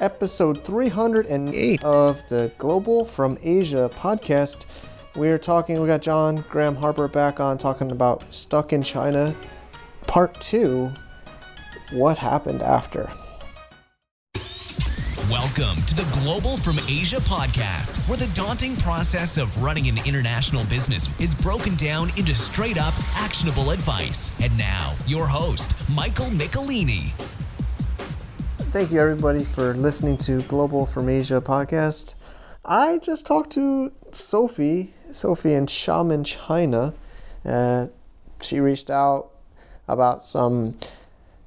episode 308 of the Global from Asia podcast. We're talking, we got John Graham Harper back on talking about Stuck in China, part two What happened after? Welcome to the Global from Asia podcast, where the daunting process of running an international business is broken down into straight up actionable advice. And now, your host, Michael Michelini. Thank you, everybody, for listening to Global from Asia podcast. I just talked to Sophie, Sophie in Xiamen, China. Uh, she reached out about some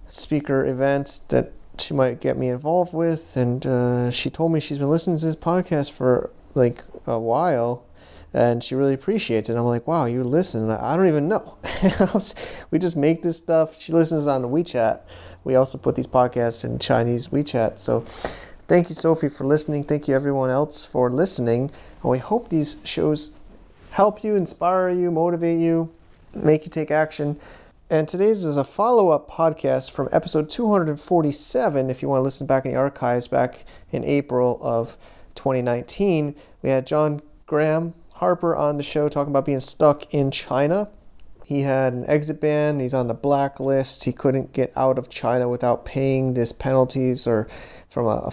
speaker events that she might get me involved with, and uh, she told me she's been listening to this podcast for like a while, and she really appreciates it. I'm like, wow, you listen? I don't even know. we just make this stuff. She listens on WeChat we also put these podcasts in Chinese WeChat. So thank you, Sophie, for listening. Thank you, everyone else, for listening. And we hope these shows help you, inspire you, motivate you, make you take action. And today's is a follow up podcast from episode 247. If you want to listen back in the archives back in April of 2019, we had John Graham Harper on the show talking about being stuck in China. He had an exit ban. He's on the blacklist. He couldn't get out of China without paying these penalties or from a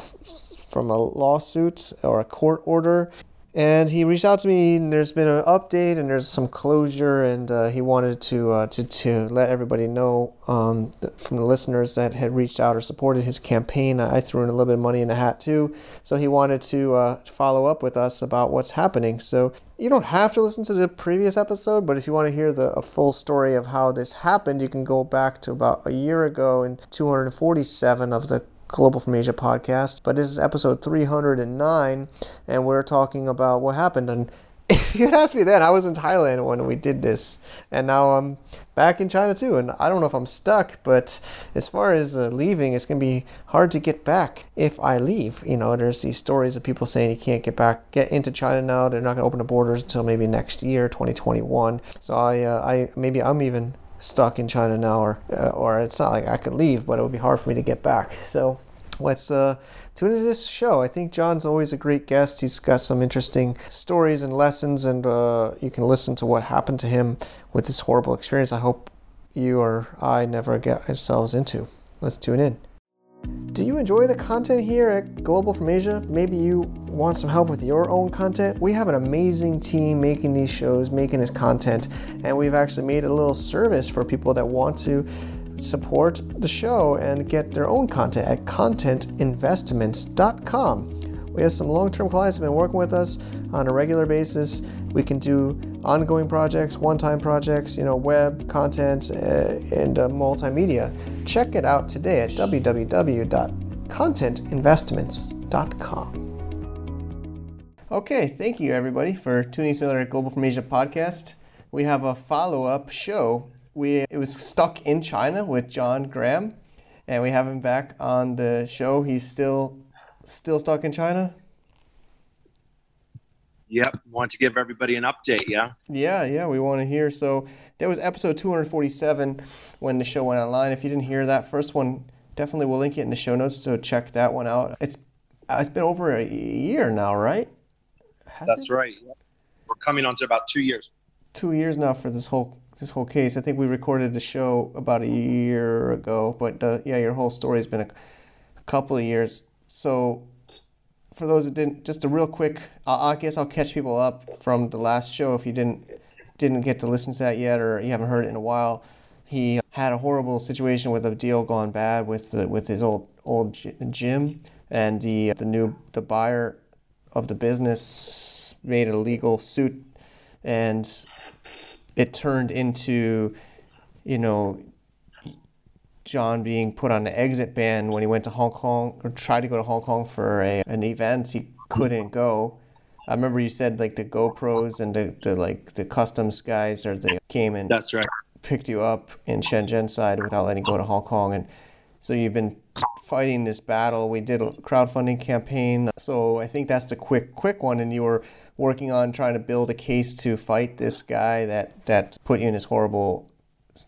from a lawsuit or a court order. And he reached out to me, and there's been an update, and there's some closure, and uh, he wanted to, uh, to to let everybody know um, from the listeners that had reached out or supported his campaign. I threw in a little bit of money in the hat too, so he wanted to uh, follow up with us about what's happening. So you don't have to listen to the previous episode, but if you want to hear the full story of how this happened, you can go back to about a year ago in 247 of the Global from Asia podcast. But this is episode 309, and we're talking about what happened. And if you had asked me then, I was in Thailand when we did this, and now I'm back in China too. And I don't know if I'm stuck, but as far as uh, leaving, it's to be hard to get back if I leave. You know, there's these stories of people saying you can't get back, get into China now. They're not to open the borders until maybe next year, 2021. So I, uh, I maybe I'm even stuck in China now, or uh, or it's not like I could leave, but it would be hard for me to get back. So let's uh, tune into this show. I think John's always a great guest. He's got some interesting stories and lessons, and uh, you can listen to what happened to him with this horrible experience. I hope you or I never get ourselves into. Let's tune in. Do you enjoy the content here at Global from Asia? Maybe you want some help with your own content? We have an amazing team making these shows, making this content, and we've actually made a little service for people that want to support the show and get their own content at contentinvestments.com. We have some long term clients have been working with us on a regular basis. We can do ongoing projects, one time projects, you know, web content, uh, and uh, multimedia. Check it out today at www.contentinvestments.com. Okay, thank you everybody for tuning in to our Global from Asia podcast. We have a follow up show we it was stuck in China with John Graham, and we have him back on the show. He's still still stuck in China. Yep, want to give everybody an update, yeah? Yeah, yeah, we want to hear. So that was episode 247 when the show went online. If you didn't hear that first one, definitely we'll link it in the show notes, so check that one out. It's uh, it's been over a year now, right? Has That's it? right. We're coming on to about two years. Two years now for this whole this whole case. I think we recorded the show about a year ago, but uh, yeah, your whole story has been a, a, couple of years. So, for those that didn't, just a real quick, I guess I'll catch people up from the last show if you didn't didn't get to listen to that yet or you haven't heard it in a while. He had a horrible situation with a deal gone bad with the, with his old old gym, and the the new the buyer of the business made a legal suit and it turned into, you know, John being put on an exit ban when he went to Hong Kong or tried to go to Hong Kong for a, an event. He couldn't go. I remember you said like the GoPros and the, the like the customs guys or they came and that's right picked you up in Shenzhen side without letting you go to Hong Kong and so you've been fighting this battle. We did a crowdfunding campaign. So I think that's the quick quick one and you were working on trying to build a case to fight this guy that, that put you in this horrible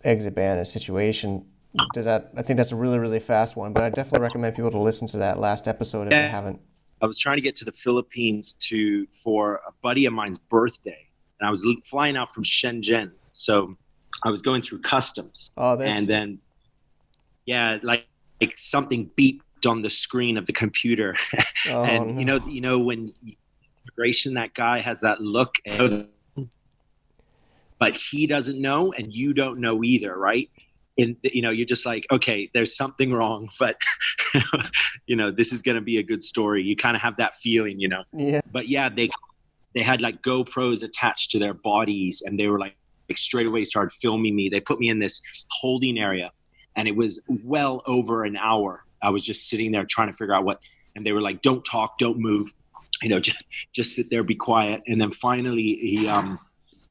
exit ban situation. does that? I think that's a really really fast one, but I definitely recommend people to listen to that last episode if Yeah. they haven't. I was trying to get to the Philippines to for a buddy of mine's birthday, and I was flying out from Shenzhen. So I was going through customs, Oh, that's and then yeah, like like something beeped on the screen of the computer, oh, and no. you know you know when that guy has that look, and, but he doesn't know, and you don't know either, right? And you know you're just like, okay, there's something wrong, but you know this is going to be a good story. You kind of have that feeling, you know yeah. but yeah, they they had like GoPros attached to their bodies, and they were like, like straight away started filming me. They put me in this holding area, and it was well over an hour. I was just sitting there trying to figure out what, and they were like, "Don't talk, don't move, you know, just just sit there, be quiet." And then finally, he um.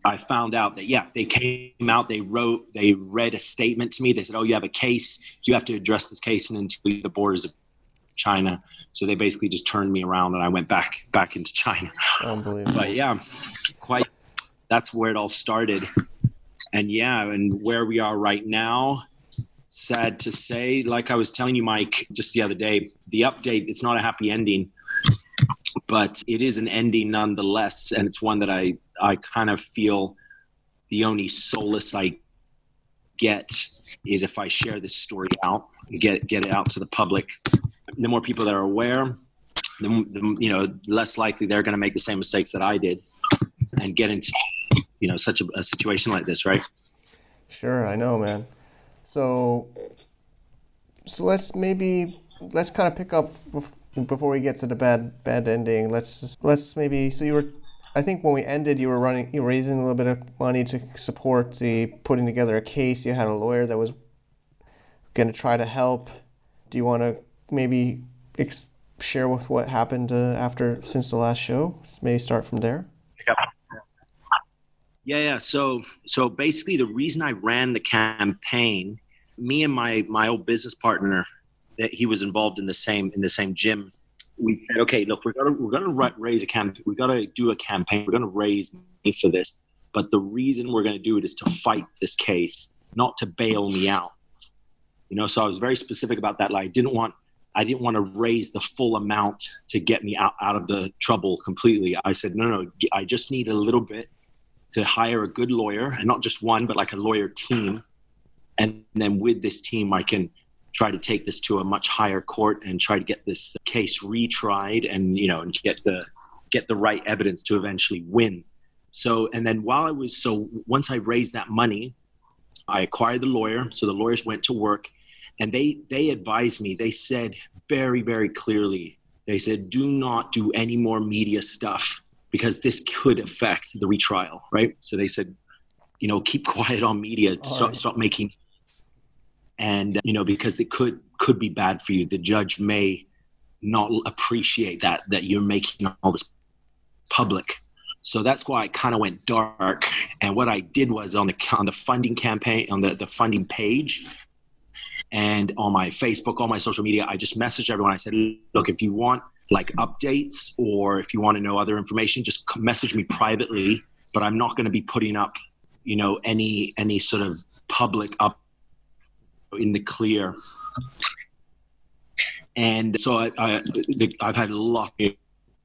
I found out that yeah, they came out, they wrote, they read a statement to me. They said, "Oh, you have a case. You have to address this case and until the borders of China." So they basically just turned me around, and I went back back into China Unbelievable. but yeah quite that's where it all started and yeah and where we are right now sad to say like i was telling you mike just the other day the update it's not a happy ending but it is an ending nonetheless and it's one that i i kind of feel the only solace i get is if i share this story out get get it out to the public the more people that are aware the, the you know less likely they're going to make the same mistakes that I did and get into you know such a, a situation like this, right? Sure, I know, man. So, so let's maybe let's kind of pick up before we get to the bad bad ending. Let's let's maybe. So you were, I think when we ended, you were running, you were raising a little bit of money to support the putting together a case. You had a lawyer that was going to try to help. Do you want to maybe ex- share with what happened uh, after since the last show? Maybe start from there. Yeah, yeah. So so basically, the reason I ran the campaign, me and my my old business partner, that he was involved in the same in the same gym. We said, okay, look, we're gonna we're gonna raise a camp. We gotta do a campaign. We're gonna raise money for this. But the reason we're gonna do it is to fight this case, not to bail me out. You know, so I was very specific about that. Like, I didn't want I didn't want to raise the full amount to get me out, out of the trouble completely. I said, no, no, I just need a little bit to hire a good lawyer and not just one, but like a lawyer team. And then with this team, I can try to take this to a much higher court and try to get this case retried and, you know, and get the, get the right evidence to eventually win. So, and then while I was, so once I raised that money, I acquired the lawyer. So the lawyers went to work and they, they advised me, they said very, very clearly, they said, do not do any more media stuff because this could affect the retrial, right? So they said, you know, keep quiet on media, stop, right. stop making, and you know, because it could could be bad for you. The judge may not appreciate that that you're making all this public. So that's why I kind of went dark. And what I did was on the on the funding campaign on the the funding page, and on my Facebook, all my social media, I just messaged everyone. I said, look, if you want like updates or if you want to know other information, just message me privately. But I'm not going to be putting up, you know, any any sort of public up in the clear. And so I, I the, I've had a lot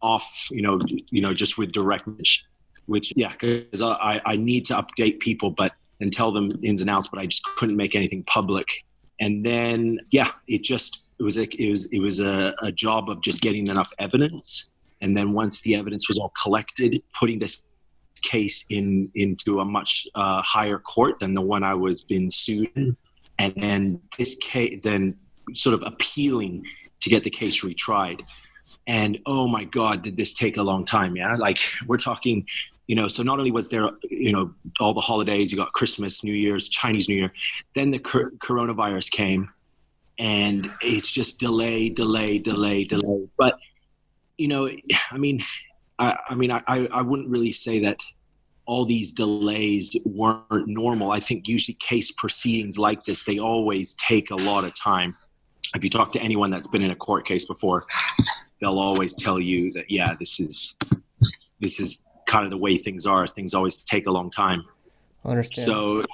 off, you know, you know, just with direct, which yeah, because I I need to update people, but and tell them ins and outs, but I just couldn't make anything public and then yeah it just it was a, it was it was a, a job of just getting enough evidence and then once the evidence was all collected putting this case in into a much uh, higher court than the one i was being sued in. And then this case then sort of appealing to get the case retried. And oh my god did this take a long time yeah? Like we're talking you know so not only was there you know all the holidays you got christmas new year's chinese new year then the cor- coronavirus came and it's just delay delay delay delay. But you know i mean i, I mean I, I wouldn't really say that all these delays weren't normal i think usually case proceedings like this they always take a lot of time if you talk to anyone that's been in a court case before they'll always tell you that yeah this is this is kind of the way things are things always take a long time Understand? so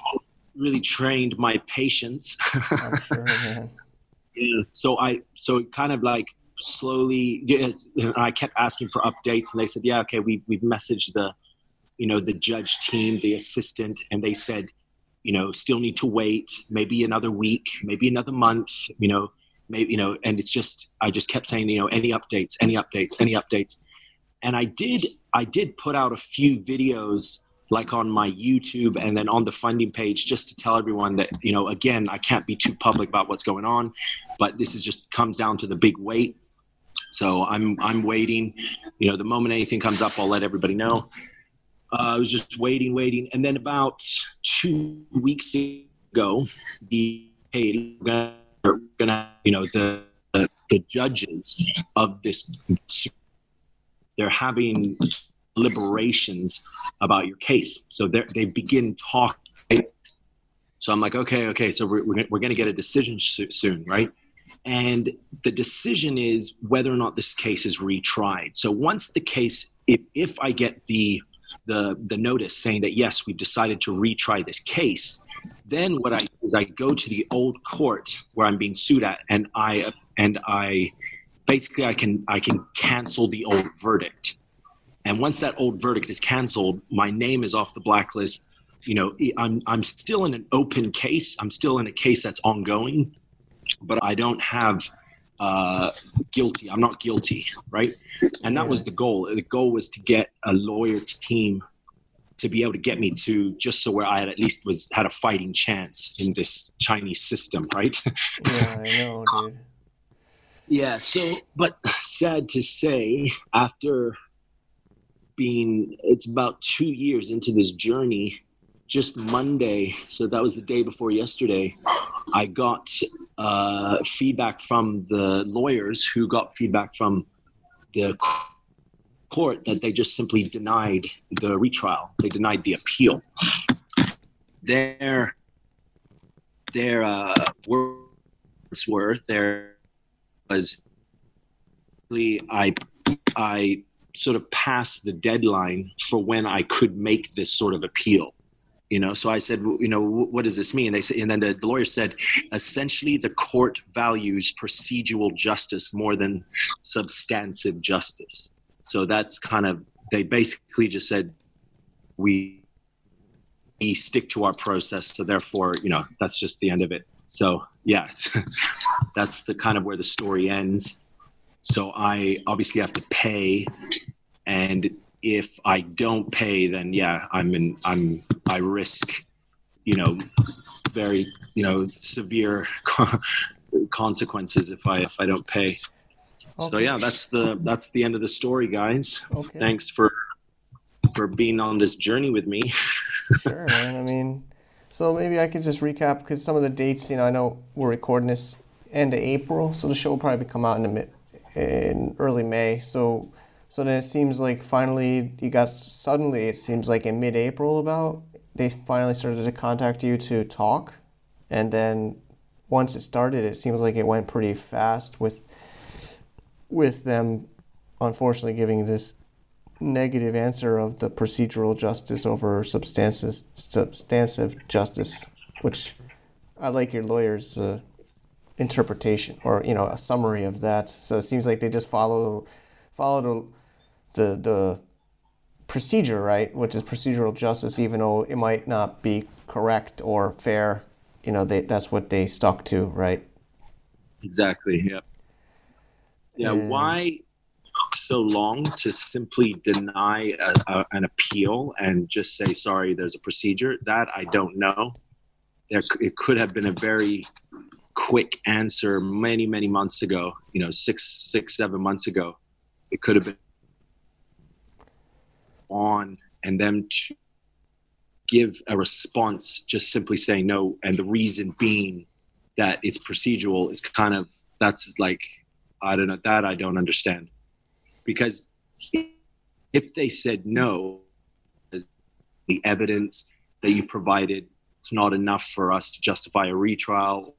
really trained my patience. I'm sure. Yeah. So I so it kind of like slowly yeah, and I kept asking for updates and they said, Yeah, okay, we we've messaged the you know, the judge team, the assistant, and they said, you know, still need to wait, maybe another week, maybe another month, you know, maybe you know, and it's just I just kept saying, you know, any updates, any updates, any updates. And I did I did put out a few videos like on my YouTube and then on the funding page just to tell everyone that, you know, again, I can't be too public about what's going on, but this is just comes down to the big wait. So I'm I'm waiting. You know, the moment anything comes up, I'll let everybody know. Uh, I was just waiting, waiting, and then about two weeks ago, the hey, we're gonna, you know, the the, judges of this, they're having deliberations about your case. So they they begin talking. So I'm like, okay, okay. So we're we're, we're going to get a decision soon, right? And the decision is whether or not this case is retried. So once the case, if if I get the the the notice saying that yes, we've decided to retry this case, then what I do is I go to the old court where I'm being sued at, and I and I basically I can I can cancel the old verdict. And once that old verdict is canceled, my name is off the blacklist. You know, I'm I'm still in an open case. I'm still in a case that's ongoing, but I don't have uh, guilty. I'm not guilty, right? And that was the goal. The goal was to get a lawyer team to be able to get me to just so where I had at least was had a fighting chance in this Chinese system, right? yeah, I know, dude. Yeah. So, but sad to say, after being, it's about two years into this journey. Just Monday, so that was the day before yesterday. I got uh, feedback from the lawyers who got feedback from the court that they just simply denied the retrial. They denied the appeal. Their their uh, words were there was I I sort of passed the deadline for when I could make this sort of appeal you know? So i said you know what does this mean? They said and then the, the lawyer said essentially the court values procedural justice more than substantive justice. So that's kind of they basically just said we we stick to our process so therefore you know that's just the end of it. So yeah that's the kind of where the story ends. So i obviously have to pay and if I don't pay, then yeah, I'm in. I'm I risk, you know, very you know severe consequences if I if I don't pay. Okay. So yeah, that's the that's the end of the story, guys. Okay. Thanks for for being on this journey with me. sure, man. I mean, so maybe I could just recap because some of the dates, you know, I know we're recording this end of April, so the show will probably come out in the mid in early May. So so then it seems like finally you got suddenly it seems like in mid-April about they finally started to contact you to talk, and then once it started, it seems like it went pretty fast with with them unfortunately giving this negative answer of the procedural justice over substantive substantive justice, which I like your lawyer's uh, interpretation or you know a summary of that. So it seems like they just follow followed the the procedure, right, which is procedural justice, even though it might not be correct or fair, you know, they, that's what they stuck to, right? Exactly. Yeah. Yeah. And why so long to simply deny a, a, an appeal and just say sorry? There's a procedure that I don't know. There, it could have been a very quick answer many, many months ago. You know, six, six, seven months ago. It could have been on and them to give a response just simply saying no and the reason being that it's procedural is kind of that's like i don't know that i don't understand. Because if they said no the evidence that you provided it's not enough for us to justify a retrial.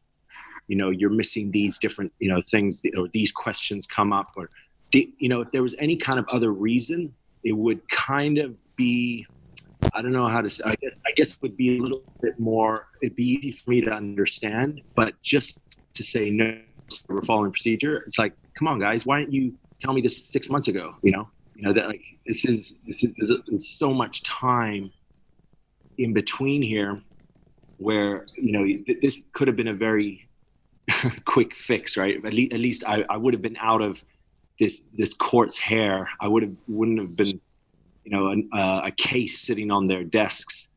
You know you're missing these different you know things or these questions come up or the, you know if there was any kind of other reason it would kind of be I don't know how to. Say, I guess I guess it would be a little bit more. It'd be easy for me to understand, but just to say no, we're following procedure. It's like, come on, guys, why didn't you tell me this six months ago? You know, you know that like this is this is there's so much time in between here where you know this could have been a very quick fix, right? At, le- at least I, I would have been out of this this court's hair. I would have wouldn't have been, you know, an, uh, a case sitting on their desks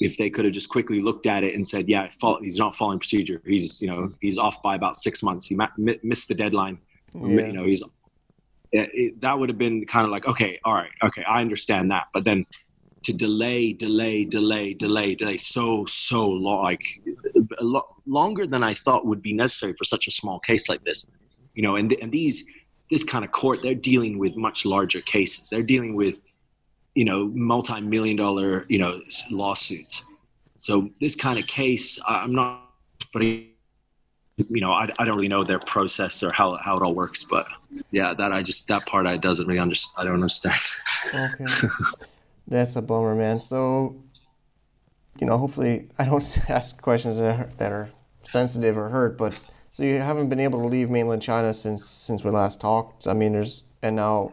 if they could have just quickly looked at it and said, "Yeah, he's not following procedure. He's you know he's off by about six months. He ma- missed the deadline. Yeah. You know he's." It, that would have been kind of like, okay, all right, okay, I understand that, but then to delay, delay, delay, delay, delay so so long, like a lot longer than I thought would be necessary for such a small case like this. You know, and and these this kind of court, they're dealing with much larger cases. They're dealing with, you know, multi-million dollar, you know, lawsuits. So this kind of case, I'm not, but you know, I, I don't really know their process or how, how it all works, but yeah, that I just, that part I doesn't really understand. I don't understand. Okay. That's a bummer, man. So, you know, hopefully I don't ask questions that are, that are sensitive or hurt, but so you haven't been able to leave mainland China since since we last talked. I mean, there's and now,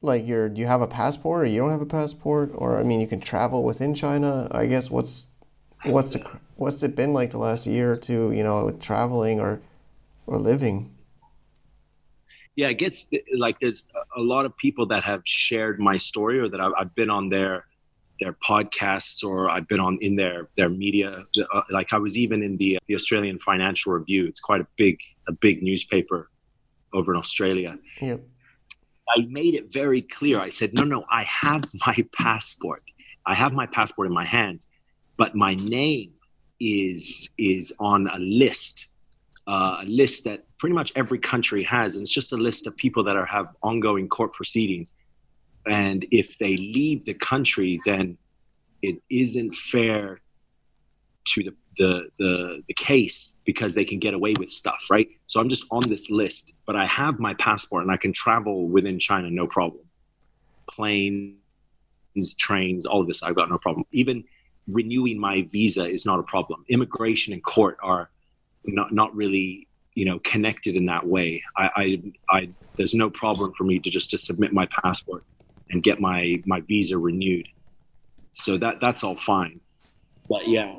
like, you're do you have a passport or you don't have a passport, or I mean, you can travel within China. I guess what's what's the what's it been like the last year or two? You know, traveling or or living. Yeah, it gets like there's a lot of people that have shared my story or that I've, I've been on their their podcasts or I've been on in their their media. Uh, like I was even in the the Australian Financial Review. It's quite a big a big newspaper over in Australia. Yep. I made it very clear. I said, no, no, I have my passport. I have my passport in my hands, but my name is is on a list, uh, a list that pretty much every country has, and it's just a list of people that are have ongoing court proceedings and if they leave the country, then it isn't fair to the, the, the, the case because they can get away with stuff, right? So I'm just on this list, but I have my passport and I can travel within China no problem. Planes, trains, all of this, I've got no problem. Even renewing my visa is not a problem. Immigration and court are not, not really you know connected in that way I, I, I there's no problem for me to just to submit my passport and get my my visa renewed. So that that's all fine. But yeah,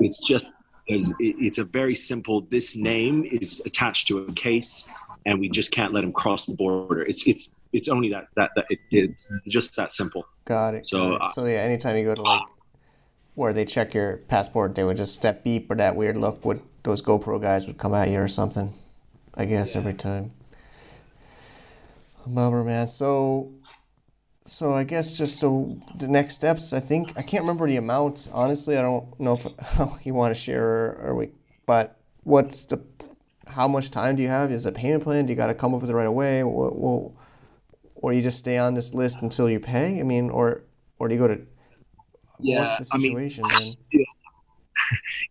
it's just there's it, it's a very simple. This name is attached to a case, and we just can't let him cross the border. It's it's it's only that that, that it, it's just that simple. Got it. So got it. Uh, so yeah, anytime you go to like where they check your passport, they would just step beep or that weird look would those GoPro guys would come at you or something. I guess yeah. every time. Bummer, man. So so I guess just so the next steps, I think I can't remember the amount. Honestly, I don't know if you want to share or, or we, but what's the how much time do you have? Is a payment plan? Do you got to come up with it right away? What, what, or you just stay on this list until you pay? I mean, or or do you go to? Yeah, what's the situation I mean, yeah.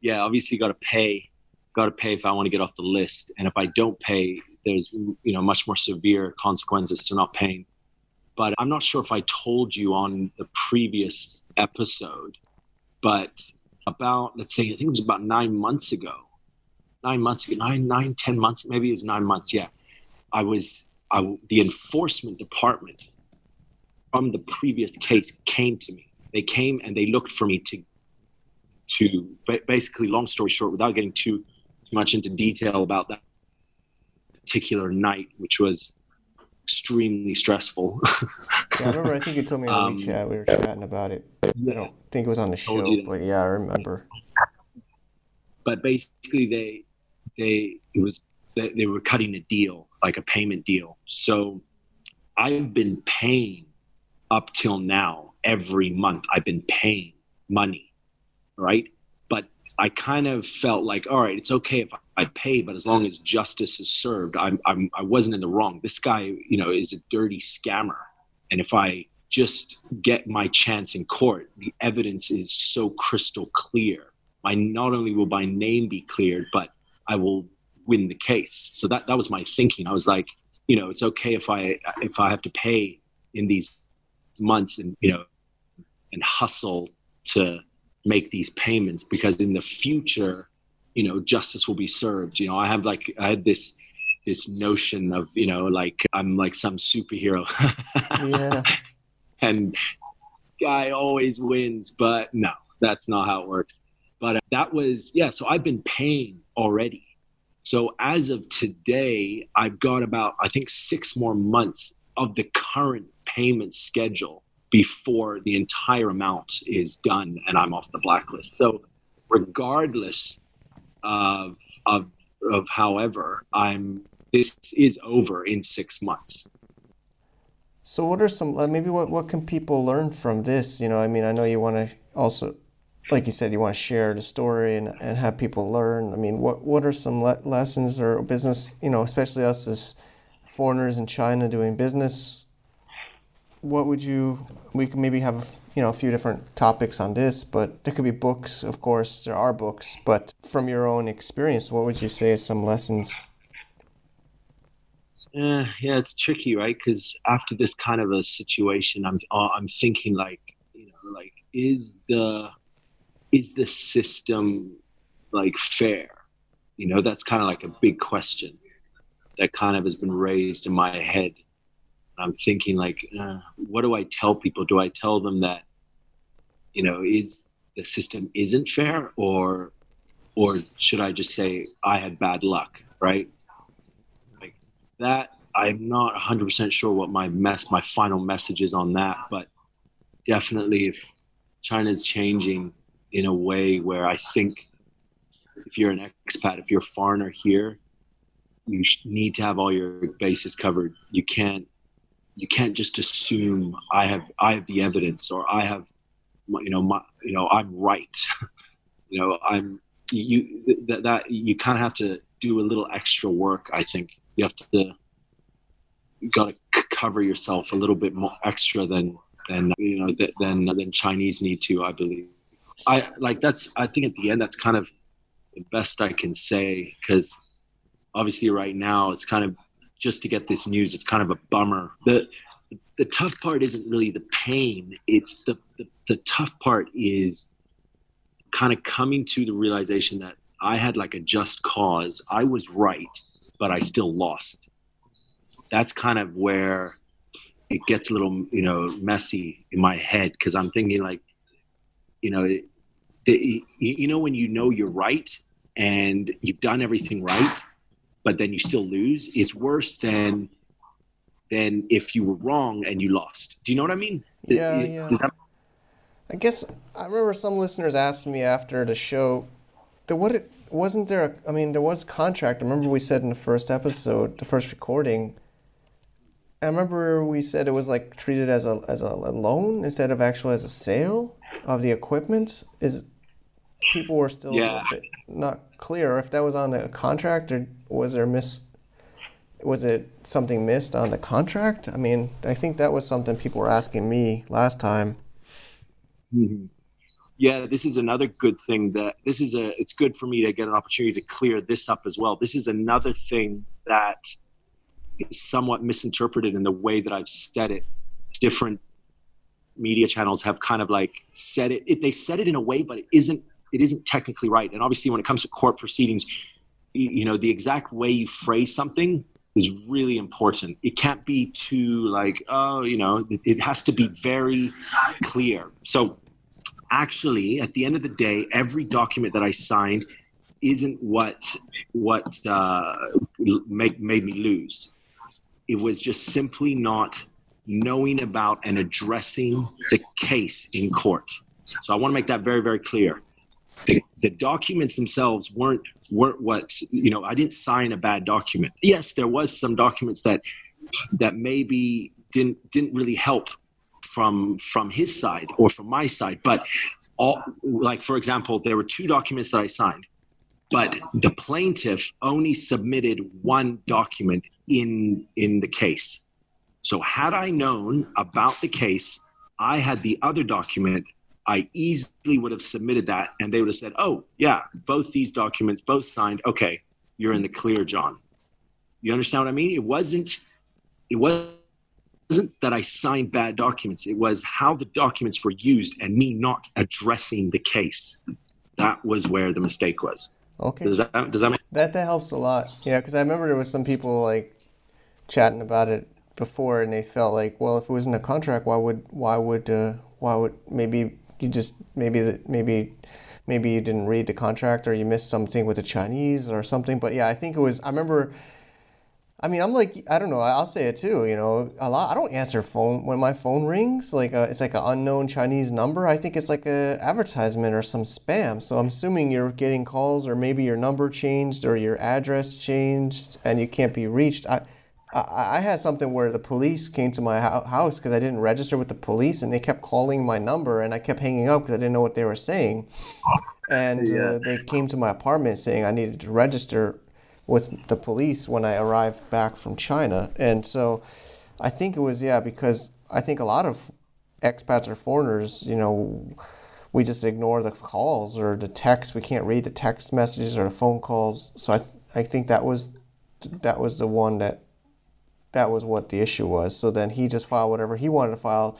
yeah, obviously, got to pay. Got to pay if I want to get off the list, and if I don't pay, there's you know much more severe consequences to not paying but I'm not sure if I told you on the previous episode, but about let's say I think it was about nine months ago, nine months ago, nine nine ten months, maybe it was nine months. Yeah, I was I, the enforcement department from the previous case came to me. They came and they looked for me to to basically, long story short, without getting too too much into detail about that particular night, which was extremely stressful. yeah, I remember. I think you told me on um, chat. We were chatting about it. I don't think it was on the show, but yeah, I remember. But basically, they they it was they, they were cutting a deal, like a payment deal. So I've been paying up till now every month. I've been paying money, right? But I kind of felt like, all right, it's okay if I pay, but as long as justice is served, I'm, I'm I wasn't in the wrong. This guy, you know, is a dirty scammer, and if I just get my chance in court, the evidence is so crystal clear. My not only will my name be cleared, but I will win the case. So that that was my thinking. I was like, you know, it's okay if I if I have to pay in these months and you know and hustle to make these payments because in the future, you know, justice will be served. You know, I have like I had this this notion of you know like I'm like some superhero. yeah. and guy always wins, but no, that's not how it works. But uh, that was yeah. So I've been paying already. So as of today, I've got about I think six more months of the current payment schedule before the entire amount is done and I'm off the blacklist. So regardless of of of however, I'm this is over in six months. So what are some maybe what what can people learn from this? You know, I mean, I know you want to also, like you said, you want to share the story and, and have people learn. I mean, what what are some le- lessons or business? You know, especially us as foreigners in China doing business. What would you? We could maybe have you know a few different topics on this, but there could be books. Of course, there are books, but from your own experience, what would you say is some lessons? Uh, yeah, it's tricky, right? Because after this kind of a situation, I'm uh, I'm thinking like, you know, like is the is the system like fair? You know, that's kind of like a big question that kind of has been raised in my head. I'm thinking like, uh, what do I tell people? Do I tell them that, you know, is the system isn't fair, or or should I just say I had bad luck, right? Like that I'm not 100% sure what my mess, my final message is on that, but definitely if China's changing in a way where I think if you're an expat, if you're a foreigner here, you need to have all your bases covered. You can't you can't just assume I have I have the evidence or I have you know my you know I'm right. you know I'm you that, that you kind of have to do a little extra work. I think you have to you got to c- cover yourself a little bit more extra than than you know th- than than Chinese need to. I believe. I like that's. I think at the end that's kind of the best I can say because obviously right now it's kind of just to get this news. It's kind of a bummer. the The tough part isn't really the pain. It's the the, the tough part is kind of coming to the realization that I had like a just cause. I was right but I still lost. That's kind of where it gets a little, you know, messy in my head because I'm thinking like, you know, the, you know when you know you're right and you've done everything right, but then you still lose. It's worse than than if you were wrong and you lost. Do you know what I mean? Yeah, yeah. That... I guess I remember some listeners asked me after the show that what it wasn't there a, I mean there was contract. I remember we said in the first episode, the first recording. I remember we said it was like treated as a as a loan instead of actually as a sale of the equipment. Is people were still yeah. not clear if that was on a contract or was there miss was it something missed on the contract? I mean, I think that was something people were asking me last time. Mm-hmm yeah, this is another good thing that this is a, it's good for me to get an opportunity to clear this up as well. This is another thing that is somewhat misinterpreted in the way that I've said it. Different media channels have kind of like said it, it they said it in a way, but it isn't, it isn't technically right. And obviously when it comes to court proceedings, you, know, the exact way you phrase something is really important. It can't be too like, oh, you know, it, it has to be very clear. So actually, at the end of the day, every document that I signed isn't what what uh, make, made me lose. It was just simply not knowing about and addressing the case in court. So I want to make that very very clear. The, the documents themselves weren't weren't what you know. I didn't sign a bad document. Yes, there was some documents that that maybe didn't didn't really help from from his side or from my side but all like for example there were two documents that i signed but the plaintiff only submitted one document in in the case so had i known about the case i had the other document i easily would have submitted that and they would have said oh yeah both these documents both signed okay you're in the clear john you understand what i mean it wasn't it wasn't that I signed bad documents. It was how the documents were used and me not addressing the case. That was where the mistake was. Okay. Does that does that make That that helps a lot. Yeah, because I remember there was some people like chatting about it before, and they felt like, well, if it wasn't a contract, why would why would uh, why would maybe you just maybe maybe maybe you didn't read the contract or you missed something with the Chinese or something. But yeah, I think it was. I remember. I mean, I'm like, I don't know. I'll say it too. You know, a lot. I don't answer phone when my phone rings. Like, a, it's like an unknown Chinese number. I think it's like a advertisement or some spam. So I'm assuming you're getting calls, or maybe your number changed or your address changed, and you can't be reached. I, I, I had something where the police came to my hou- house because I didn't register with the police, and they kept calling my number, and I kept hanging up because I didn't know what they were saying. And uh, they came to my apartment saying I needed to register with the police when I arrived back from China. And so I think it was, yeah, because I think a lot of expats or foreigners, you know, we just ignore the calls or the text. We can't read the text messages or the phone calls. So I, I think that was that was the one that that was what the issue was. So then he just filed whatever he wanted to file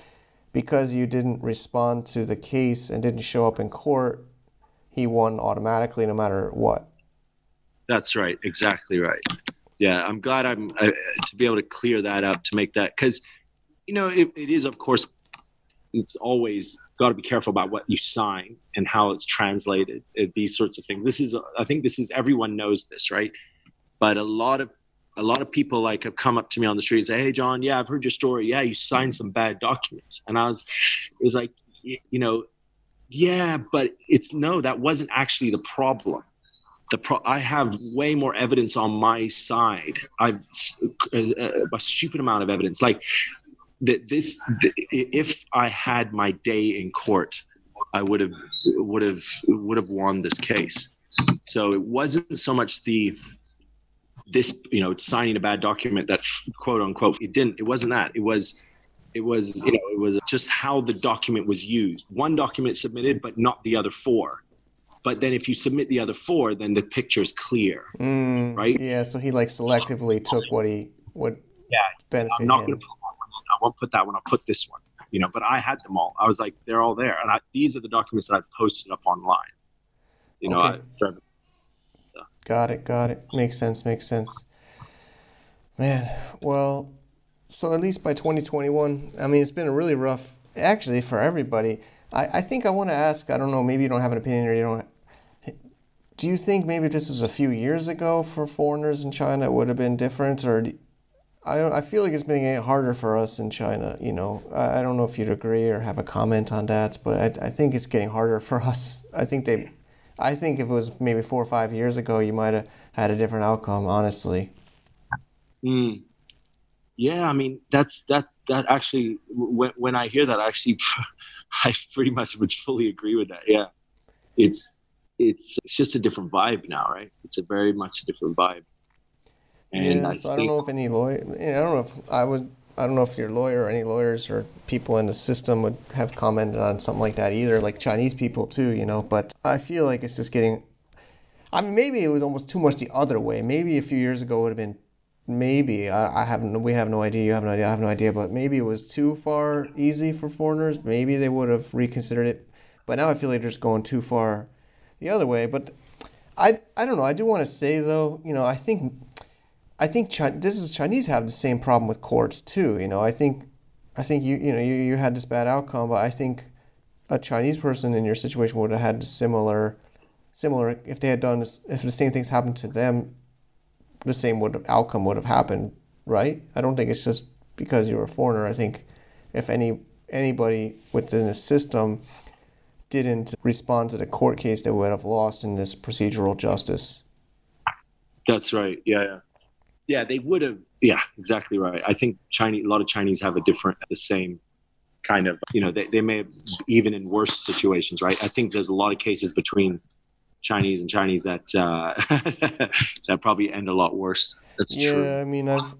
because you didn't respond to the case and didn't show up in court. He won automatically no matter what. That's right. Exactly right. Yeah, I'm glad I'm to be able to clear that up to make that because, you know, it, it is of course, it's always got to be careful about what you sign and how it's translated. uh, These sorts of things. This is, I think, this is everyone knows this, right? But a lot of a lot of people like have come up to me on the street and say, "Hey, John, yeah, I've heard your story. Yeah, you signed some bad documents," and I was, it was like, you know, yeah, but it's no, that wasn't actually the problem the pro- I have way more evidence on my side. I've uh, uh, a stupid amount of evidence. Like that, this. th- If I had my day in court, I would have would have would have won this case. So it wasn't so much the this you know signing a bad document that quote unquote it didn't it wasn't that. It was it was you know it was just how the document was used. One document submitted but not the other four. But then if you submit the other four then the picture is clear Mm, Right? Yeah, so he like selectively took what he would Yeah, benefit i'm not going to put that one I won't put that one i'll put this one you know but i had them all. I was like they're all there. And I, these are the documents that i posted up online. You know Okay. I, Got it, got it. Makes sense, makes sense. Man, well, so at least by 2021, I mean, it's been a really rough, actually, for everybody. I, I think I want to ask, I don't know, maybe you don't have an opinion or you don't. Do you think maybe if this was a few years ago for foreigners in China, it would have been different? Or do, I, I feel like it's been getting harder for us in China, you know. I, I don't know if you'd agree or have a comment on that, but I, I think it's getting harder for us. I think they I think if it was maybe four or five years ago, you might have had a different outcome. Honestly, Mm. Yeah, I mean that's that's that actually when when I hear that I actually I pretty much would fully agree with that. Yeah. It's it's it's just a different vibe now, right? It's a very much a different vibe. And yeah. I so I don't think know if any lawyer. I don't know if I would. I don't know if your lawyer or any lawyers or people in the system would have commented on something like that either, like Chinese people too, you know. But I feel like it's just getting. I mean, maybe it was almost too much the other way. Maybe a few years ago it would have been. Maybe I, I have no, we have no idea. You have no idea. I have no idea. But maybe it was too far easy for foreigners. Maybe they would have reconsidered it. But now I feel like they're just going too far the other way. But I I don't know. I do want to say though, you know, I think I think Chi- this is Chinese have the same problem with courts too. You know, I think I think you you know you, you had this bad outcome, but I think a Chinese person in your situation would have had similar similar if they had done this, if the same things happened to them, the same would outcome would have happened, right? I don't think it's just because you're a foreigner. I think if any anybody within the system didn't respond to the court case, they would have lost in this procedural justice. that's right. Yeah, yeah. Yeah, they would have yeah, exactly right. I think Chinese a lot of Chinese have a different the same kind of you know, they, they may have even in worse situations, right? I think there's a lot of cases between Chinese and Chinese that uh, that probably end a lot worse. That's Yeah, true. I mean, I've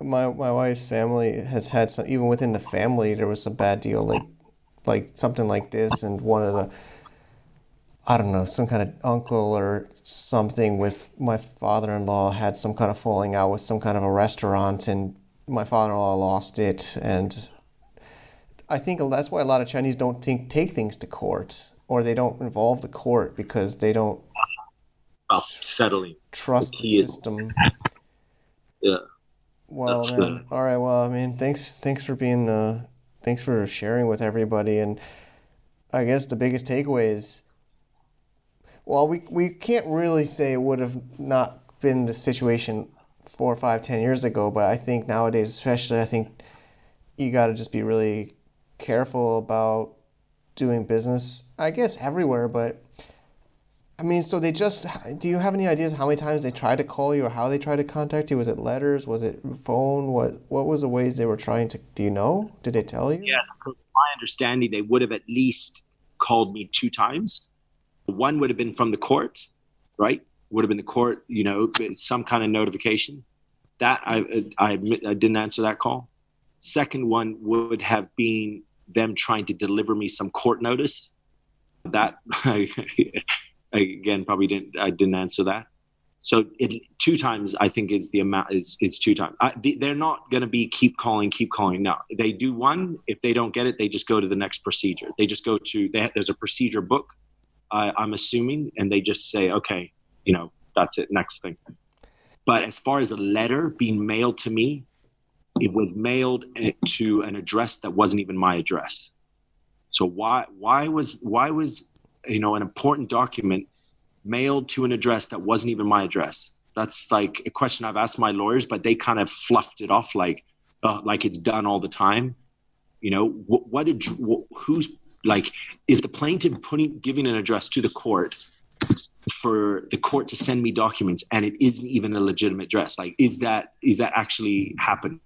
my my wife's family has had some even within the family there was a bad deal like like something like this and one of the I don't know some kind of uncle or something with my father-in-law had some kind of falling out with some kind of a restaurant and my father-in-law lost it, and I think that's why a lot of Chinese don't think take things to court or they don't involve the court because they don't settling trust the system. Yeah. Well, man. all right. Well, I mean, thanks, thanks for being, uh, thanks for sharing with everybody. And I guess the biggest takeaway is, well, we we can't really say it would have not been the situation four, five, ten years ago, but I think nowadays, especially, I think you got to just be really careful about doing business. I guess everywhere, but I mean, so they just. Do you have any ideas how many times they tried to call you or how they tried to contact you? Was it letters? Was it phone? What What was the ways they were trying to? Do you know? Did they tell you? Yeah. So my understanding, they would have at least called me two times. One would have been from the court, right? Would have been the court. You know, some kind of notification. That I I, I didn't answer that call. Second one would have been them trying to deliver me some court notice. That I, again probably didn't I didn't answer that. So it, two times I think is the amount is is two times. I, they're not going to be keep calling, keep calling. No, they do one. If they don't get it, they just go to the next procedure. They just go to they, there's a procedure book. I'm assuming, and they just say, okay, you know, that's it. Next thing. But as far as a letter being mailed to me, it was mailed to an address that wasn't even my address. So why why was why was you know an important document mailed to an address that wasn't even my address? That's like a question I've asked my lawyers, but they kind of fluffed it off like uh, like it's done all the time. You know what? what did who's like is the plaintiff putting giving an address to the court for the court to send me documents and it isn't even a legitimate address? Like is that is that actually happening?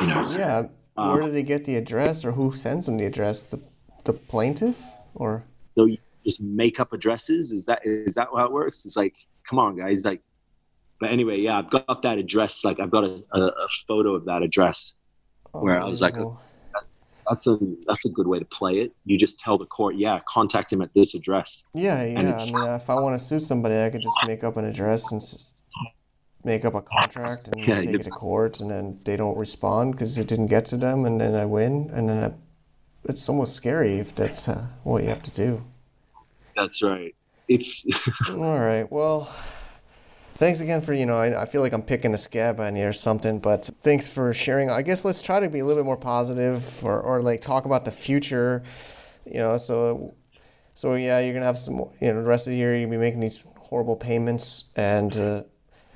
You know? Yeah. Um, where do they get the address or who sends them the address? The the plaintiff or? So you just make up addresses? Is that is that how it works? It's like come on guys like but anyway yeah i've got that address. Like i've got a, a, a photo of that address where i was like that's, that's a that's a good way to play it you just tell the court yeah contact him at this address yeah yeah i mean if i want to sue somebody i could just make up an address and just make up a contract and yeah, take it to court, and then they don't respond because it didn't get to them, and then I win, and then I, it's almost scary if that's uh, what you have to do. That's right. It's all right. Well, thanks again for you know I, I feel like I'm picking a scab on you or something, but thanks for sharing. I guess let's try to be a little bit more positive, or or like talk about the future. You know, so so yeah, you're gonna have some. You know, the rest of the year gonna be making these horrible payments and. Uh,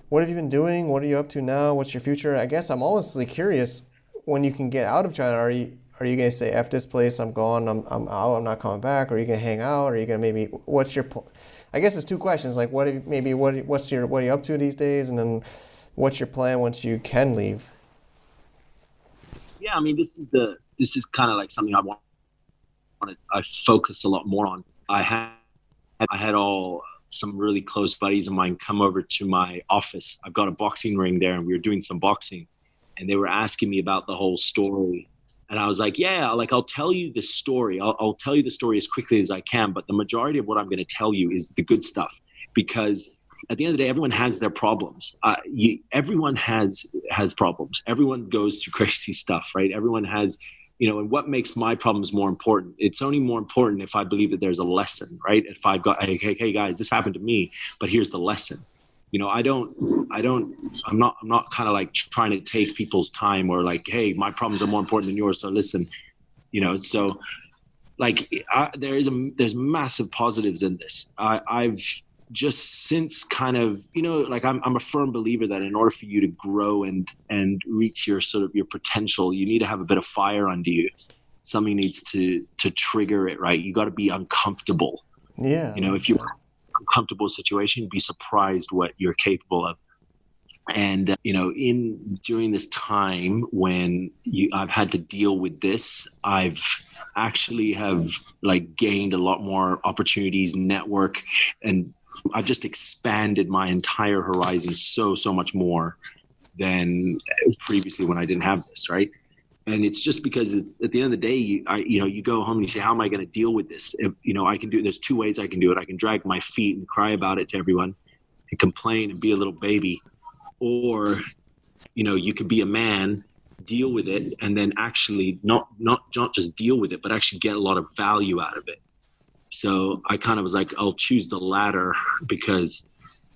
what have you been doing? What are you up to now? What's your future? I guess I'm honestly curious when you can get out of China. Are you are you going to say f this place? I'm gone. I'm I'm out. I'm not coming back. Or are you going to hang out? Are you going to maybe what's your I guess it's two questions. Like what you, maybe what what's your what are you up to these days, and then what's your plan once you can leave? Yeah, I mean this is the this is kind of like something I want. I focus a lot more on. I had I had all some really close buddies of mine come over to my office. I've got a boxing ring there, and we were doing some boxing, and they were asking me about the whole story. And I was like, yeah, like I'll tell you the story. I'll, I'll tell you the story as quickly as I can. But the majority of what I'm going to tell you is the good stuff, because at the end of the day, everyone has their problems. Uh, you, everyone has has problems. Everyone goes through crazy stuff, right? Everyone has you know, and what makes my problems more important? It's only more important if I believe that there's a lesson, right? If I've got, hey, hey guys, this happened to me, but here's the lesson. You know, I don't, I don't, I'm not, I'm not kind of like trying to take people's time or like, hey, my problems are more important than yours, so listen. You know, so like I, there is a there's massive positives in this. I, I've just since kind of you know like I'm, I'm a firm believer that in order for you to grow and and reach your sort of your potential you need to have a bit of fire under you something needs to to trigger it right you got to be uncomfortable yeah you know if you're uncomfortable situation be surprised what you're capable of and uh, you know in during this time when you i've had to deal with this i've actually have like gained a lot more opportunities network and I just expanded my entire horizon so so much more than previously when I didn't have this, right? And it's just because at the end of the day, you, I, you know, you go home and you say, "How am I going to deal with this?" If, you know, I can do. There's two ways I can do it. I can drag my feet and cry about it to everyone, and complain and be a little baby, or, you know, you could be a man deal with it and then actually not not not just deal with it but actually get a lot of value out of it so i kind of was like i'll choose the latter because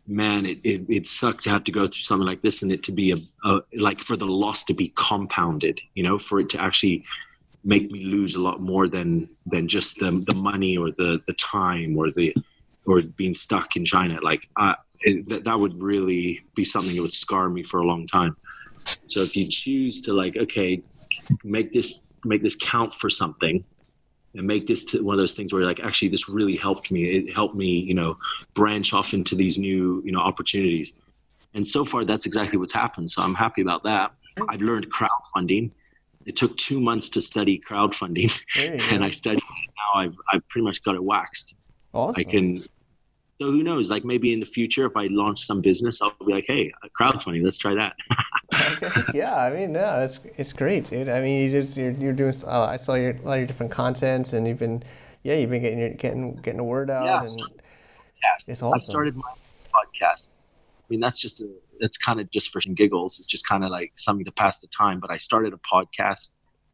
man it, it, it sucked to have to go through something like this and it to be a, a like for the loss to be compounded you know for it to actually make me lose a lot more than than just the the money or the the time or the or being stuck in China. Like uh, it, that that would really be something that would scar me for a long time. So if you choose to like, okay, make this make this count for something, and make this to one of those things where like actually this really helped me. It helped me, you know, branch off into these new you know opportunities. And so far, that's exactly what's happened. So I'm happy about that. I've learned crowdfunding it took two months to study crowdfunding and i studied it now I've, I've pretty much got it waxed awesome. i can so who knows like maybe in the future if i launch some business i'll be like hey crowdfunding let's try that okay. yeah i mean no it's it's great dude i mean you just you're, you're doing uh, i saw your a lot of your different contents and you've been yeah you've been getting your, getting getting the word out yeah, and yes it's awesome. i started my podcast i mean that's just a it's kind of just for some giggles. It's just kind of like something to pass the time. But I started a podcast.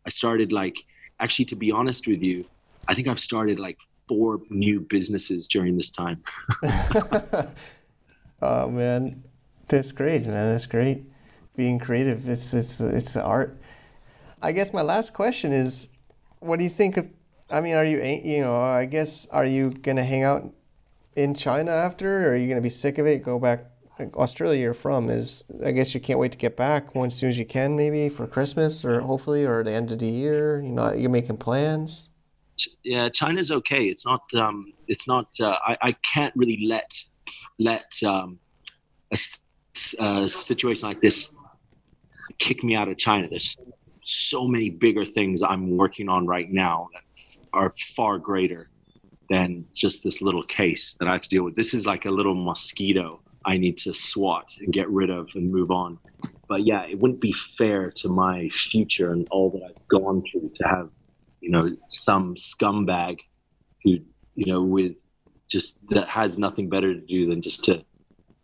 I started like, actually, to be honest with you, I think I've started like four new businesses during this time. oh man, that's great, man. That's great. Being creative, it's it's it's art. I guess my last question is, what do you think of? I mean, are you you know? I guess are you gonna hang out in China after? Or are you gonna be sick of it? Go back Australia you're from is I guess you can't wait to get back as soon as you can maybe for Christmas or hopefully or the end of the year you know you're making plans yeah China's okay. It's not um, it's not uh, I, I can't really let let um, a, a situation like this kick me out of China. There's so many bigger things I'm working on right now that are far greater than just this little case that I have to deal with. This is like a little mosquito I need to swat and get rid of and move on. But yeah, it wouldn't be fair to my future and all that I've gone through to have, you know, some scumbag who, you know, with just that has nothing better to do than just to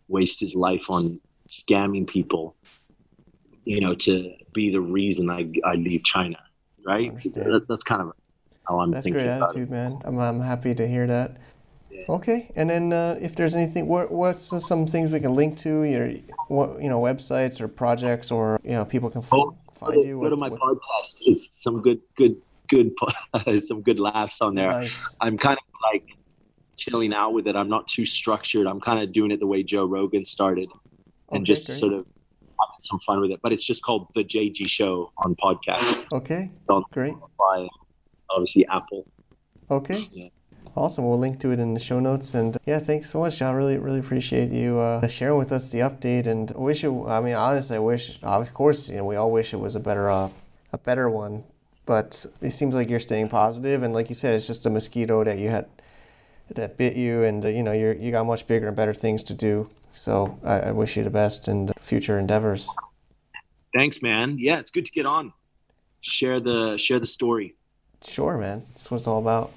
waste his life on scamming people, you know, to be the reason I, I leave China, right? That, that's kind of how I'm that's thinking. That's great attitude, man. I'm, I'm happy to hear that. Okay, and then uh, if there's anything, what, what's some things we can link to your, what you know, websites or projects, or you know, people can f- oh, find you. Go to my what? podcast. It's some good, good, good, some good laughs on there. Nice. I'm kind of like chilling out with it. I'm not too structured. I'm kind of doing it the way Joe Rogan started, and okay, just great. sort of having some fun with it. But it's just called the JG Show on podcast. Okay, on great. By obviously Apple. Okay. Yeah. Awesome. We'll link to it in the show notes. And yeah, thanks so much. I really, really appreciate you uh, sharing with us the update. And I wish it. I mean, honestly, I wish. Of course, you know, we all wish it was a better, uh, a better one. But it seems like you're staying positive, and like you said, it's just a mosquito that you had that bit you, and uh, you know, you're you got much bigger and better things to do. So I, I wish you the best in future endeavors. Thanks, man. Yeah, it's good to get on. Share the share the story. Sure, man. That's what it's all about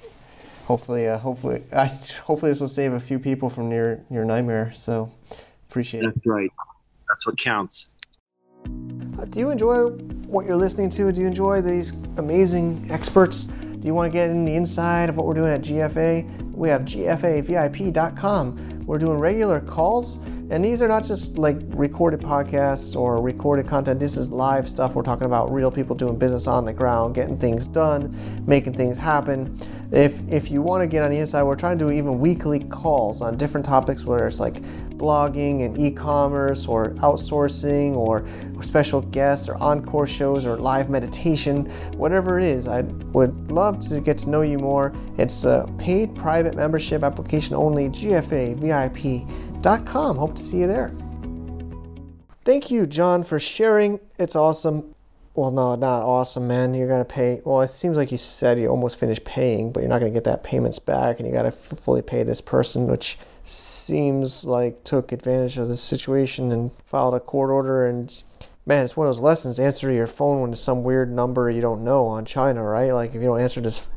hopefully, uh, hopefully, I, hopefully this will save a few people from your your nightmare. So appreciate That's it. That's right. That's what counts. Uh, do you enjoy what you're listening to? Do you enjoy these amazing experts? Do you want to get in the inside of what we're doing at GFA? We have gfavip.com. We're doing regular calls and these are not just like recorded podcasts or recorded content. This is live stuff. We're talking about real people doing business on the ground, getting things done, making things happen. If if you want to get on the inside, we're trying to do even weekly calls on different topics, whether it's like blogging and e-commerce or outsourcing or, special guests or encore shows or live meditation, whatever it is. I would love to get to know you more. It's a paid private membership application only, GFA VIP com. Hope to see you there. Thank you, John, for sharing. It's awesome. Well, no, not awesome, man. You're going to pay. Well, it seems like you said you almost finished paying, but you're not going to get that payments back, and you got to fully pay this person, which seems like took advantage of the situation and filed a court order. And man, it's one of those lessons. Answer your phone when it's some weird number you don't know on China, right? Like if you don't answer this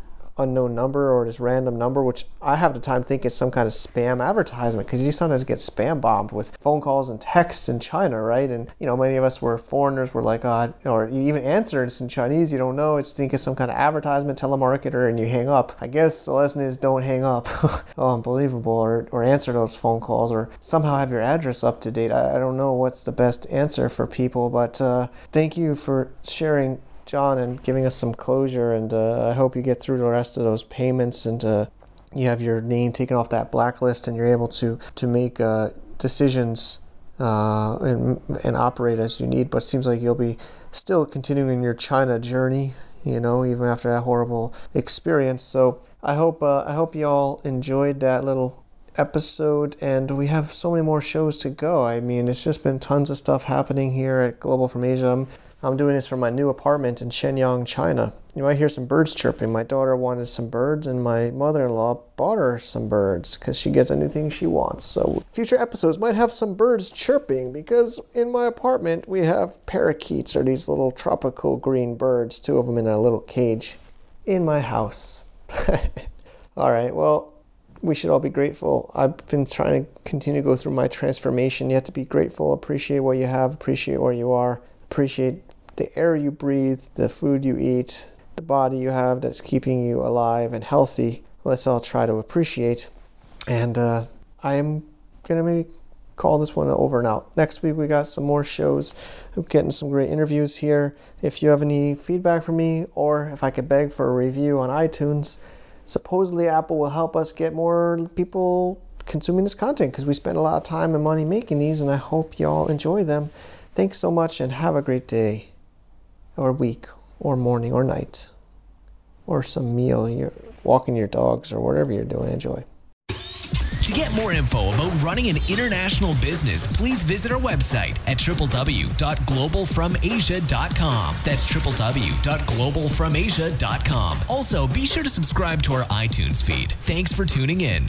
unknown number or this random number, which I have the time think is some kind of spam advertisement because you sometimes get spam bombed with phone calls and texts in China, right? And you know, many of us were foreigners, were like, oh, or you even answer it's in Chinese, you don't know, it's think it's some kind of advertisement, telemarketer, and you hang up. I guess the lesson is don't hang up. oh, unbelievable, or or answer those phone calls, or somehow have your address up to date. I, I don't know what's the best answer for people, but uh, thank you for sharing John, and giving us some closure. And uh, I hope you get through the rest of those payments and uh, you have your name taken off that blacklist and you're able to to make uh, decisions uh, and, and operate as you need. But it seems like you'll be still continuing your China journey, you know, even after that horrible experience. So I hope uh, I hope you all enjoyed that little episode and we have so many more shows to go. I mean, it's just been tons of stuff happening here at Global from Asia. I'm, I'm doing this from my new apartment in Shenyang, China. You might hear some birds chirping. My daughter wanted some birds, and my mother in law bought her some birds because she gets anything she wants. So, future episodes might have some birds chirping because in my apartment we have parakeets, or these little tropical green birds, two of them in a little cage in my house. all right, well, we should all be grateful. I've been trying to continue to go through my transformation. You have to be grateful, appreciate what you have, appreciate where you are, appreciate the air you breathe, the food you eat, the body you have that's keeping you alive and healthy. Let's all try to appreciate. And uh, I'm going to maybe call this one over and out. Next week, we got some more shows. I'm getting some great interviews here. If you have any feedback for me, or if I could beg for a review on iTunes, supposedly Apple will help us get more people consuming this content because we spend a lot of time and money making these, and I hope you all enjoy them. Thanks so much, and have a great day or week or morning or night or some meal you're walking your dogs or whatever you're doing enjoy to get more info about running an international business, please visit our website at www.globalfromasia.com. That's www.globalfromasia.com. Also, be sure to subscribe to our iTunes feed. Thanks for tuning in.